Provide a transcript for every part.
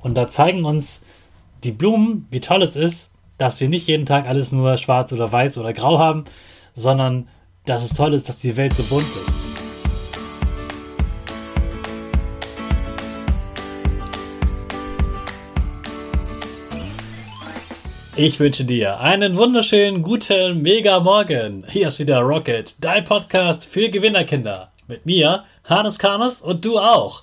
Und da zeigen uns die Blumen, wie toll es ist, dass wir nicht jeden Tag alles nur schwarz oder weiß oder grau haben, sondern dass es toll ist, dass die Welt so bunt ist. Ich wünsche dir einen wunderschönen guten Mega Morgen. Hier ist wieder Rocket, dein Podcast für Gewinnerkinder. Mit mir, Hannes Karnes und du auch.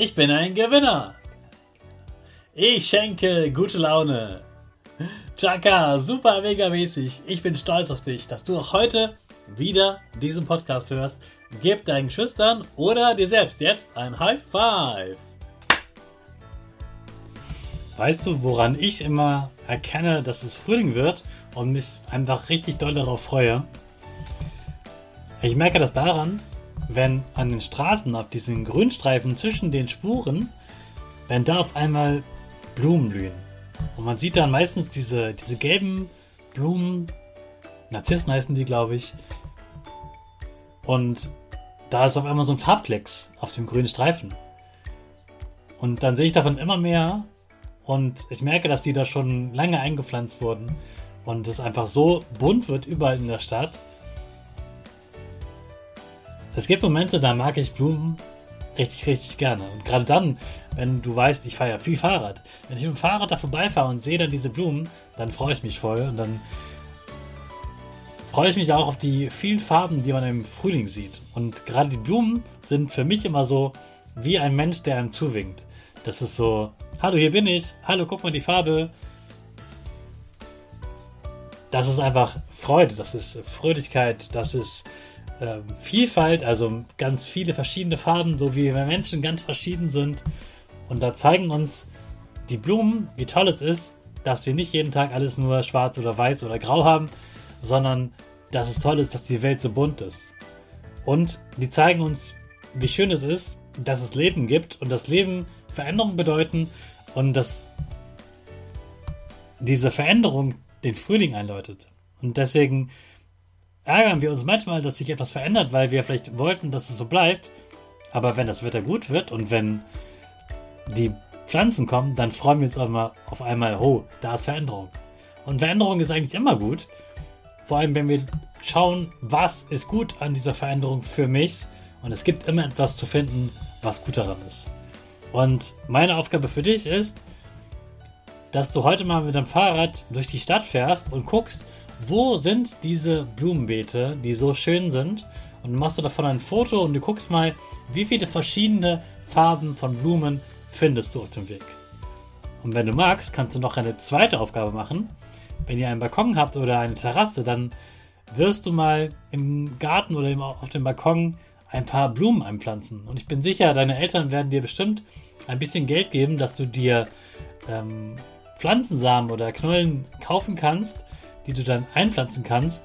Ich bin ein Gewinner. Ich schenke gute Laune. Chaka, super mega mäßig. Ich bin stolz auf dich, dass du auch heute wieder diesen Podcast hörst. Gib deinen Schüchtern oder dir selbst jetzt ein High Five. Weißt du, woran ich immer erkenne, dass es Frühling wird und mich einfach richtig doll darauf freue? Ich merke das daran, wenn an den Straßen auf diesen Grünstreifen zwischen den Spuren, wenn da auf einmal Blumen blühen. Und man sieht dann meistens diese, diese gelben Blumen, Narzissen heißen die, glaube ich. Und da ist auf einmal so ein Farbklecks auf dem grünen Streifen. Und dann sehe ich davon immer mehr und ich merke, dass die da schon lange eingepflanzt wurden und es einfach so bunt wird überall in der Stadt. Es gibt Momente, da mag ich Blumen richtig, richtig gerne. Und gerade dann, wenn du weißt, ich fahre ja viel Fahrrad. Wenn ich mit dem Fahrrad da vorbeifahre und sehe dann diese Blumen, dann freue ich mich voll und dann freue ich mich auch auf die vielen Farben, die man im Frühling sieht. Und gerade die Blumen sind für mich immer so wie ein Mensch, der einem zuwinkt. Das ist so, hallo, hier bin ich, hallo, guck mal die Farbe. Das ist einfach Freude, das ist Fröhlichkeit, das ist äh, Vielfalt, also ganz viele verschiedene Farben, so wie wir Menschen ganz verschieden sind. Und da zeigen uns die Blumen, wie toll es ist, dass wir nicht jeden Tag alles nur schwarz oder weiß oder grau haben, sondern dass es toll ist, dass die Welt so bunt ist. Und die zeigen uns, wie schön es ist, dass es Leben gibt und das Leben Veränderung bedeuten und dass diese Veränderung den Frühling einläutet. Und deswegen ärgern wir uns manchmal, dass sich etwas verändert, weil wir vielleicht wollten, dass es so bleibt. Aber wenn das Wetter gut wird und wenn die Pflanzen kommen, dann freuen wir uns auch mal auf einmal, oh, da ist Veränderung. Und Veränderung ist eigentlich immer gut. Vor allem, wenn wir schauen, was ist gut an dieser Veränderung für mich. Und es gibt immer etwas zu finden, was gut daran ist. Und meine Aufgabe für dich ist, dass du heute mal mit deinem Fahrrad durch die Stadt fährst und guckst, wo sind diese Blumenbeete, die so schön sind? Und machst du davon ein Foto und du guckst mal, wie viele verschiedene Farben von Blumen findest du auf dem Weg. Und wenn du magst, kannst du noch eine zweite Aufgabe machen. Wenn ihr einen Balkon habt oder eine Terrasse, dann wirst du mal im Garten oder auf dem Balkon ein paar Blumen einpflanzen. Und ich bin sicher, deine Eltern werden dir bestimmt ein bisschen Geld geben, dass du dir ähm, Pflanzensamen oder Knollen kaufen kannst, die du dann einpflanzen kannst.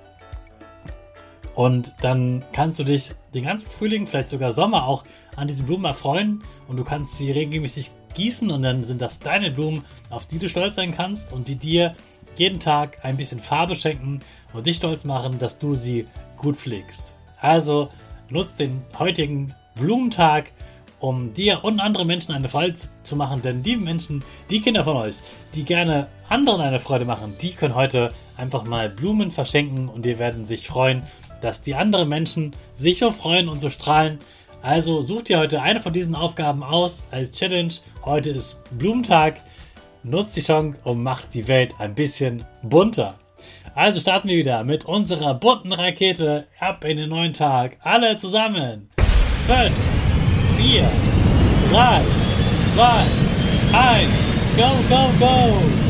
Und dann kannst du dich den ganzen Frühling, vielleicht sogar Sommer auch an diesen Blumen erfreuen und du kannst sie regelmäßig gießen und dann sind das deine Blumen, auf die du stolz sein kannst und die dir jeden Tag ein bisschen Farbe schenken und dich stolz machen, dass du sie gut pflegst. Also nutzt den heutigen Blumentag, um dir und anderen Menschen eine Freude zu machen, denn die Menschen, die Kinder von euch, die gerne anderen eine Freude machen, die können heute einfach mal Blumen verschenken und die werden sich freuen, dass die anderen Menschen sich so freuen und so strahlen. Also sucht ihr heute eine von diesen Aufgaben aus als Challenge. Heute ist Blumentag. Nutzt die Chance und macht die Welt ein bisschen bunter. Also starten wir wieder mit unserer bunten Rakete ab in den neuen Tag. Alle zusammen. 5, 4, 3, 2, 1. Go, go, go!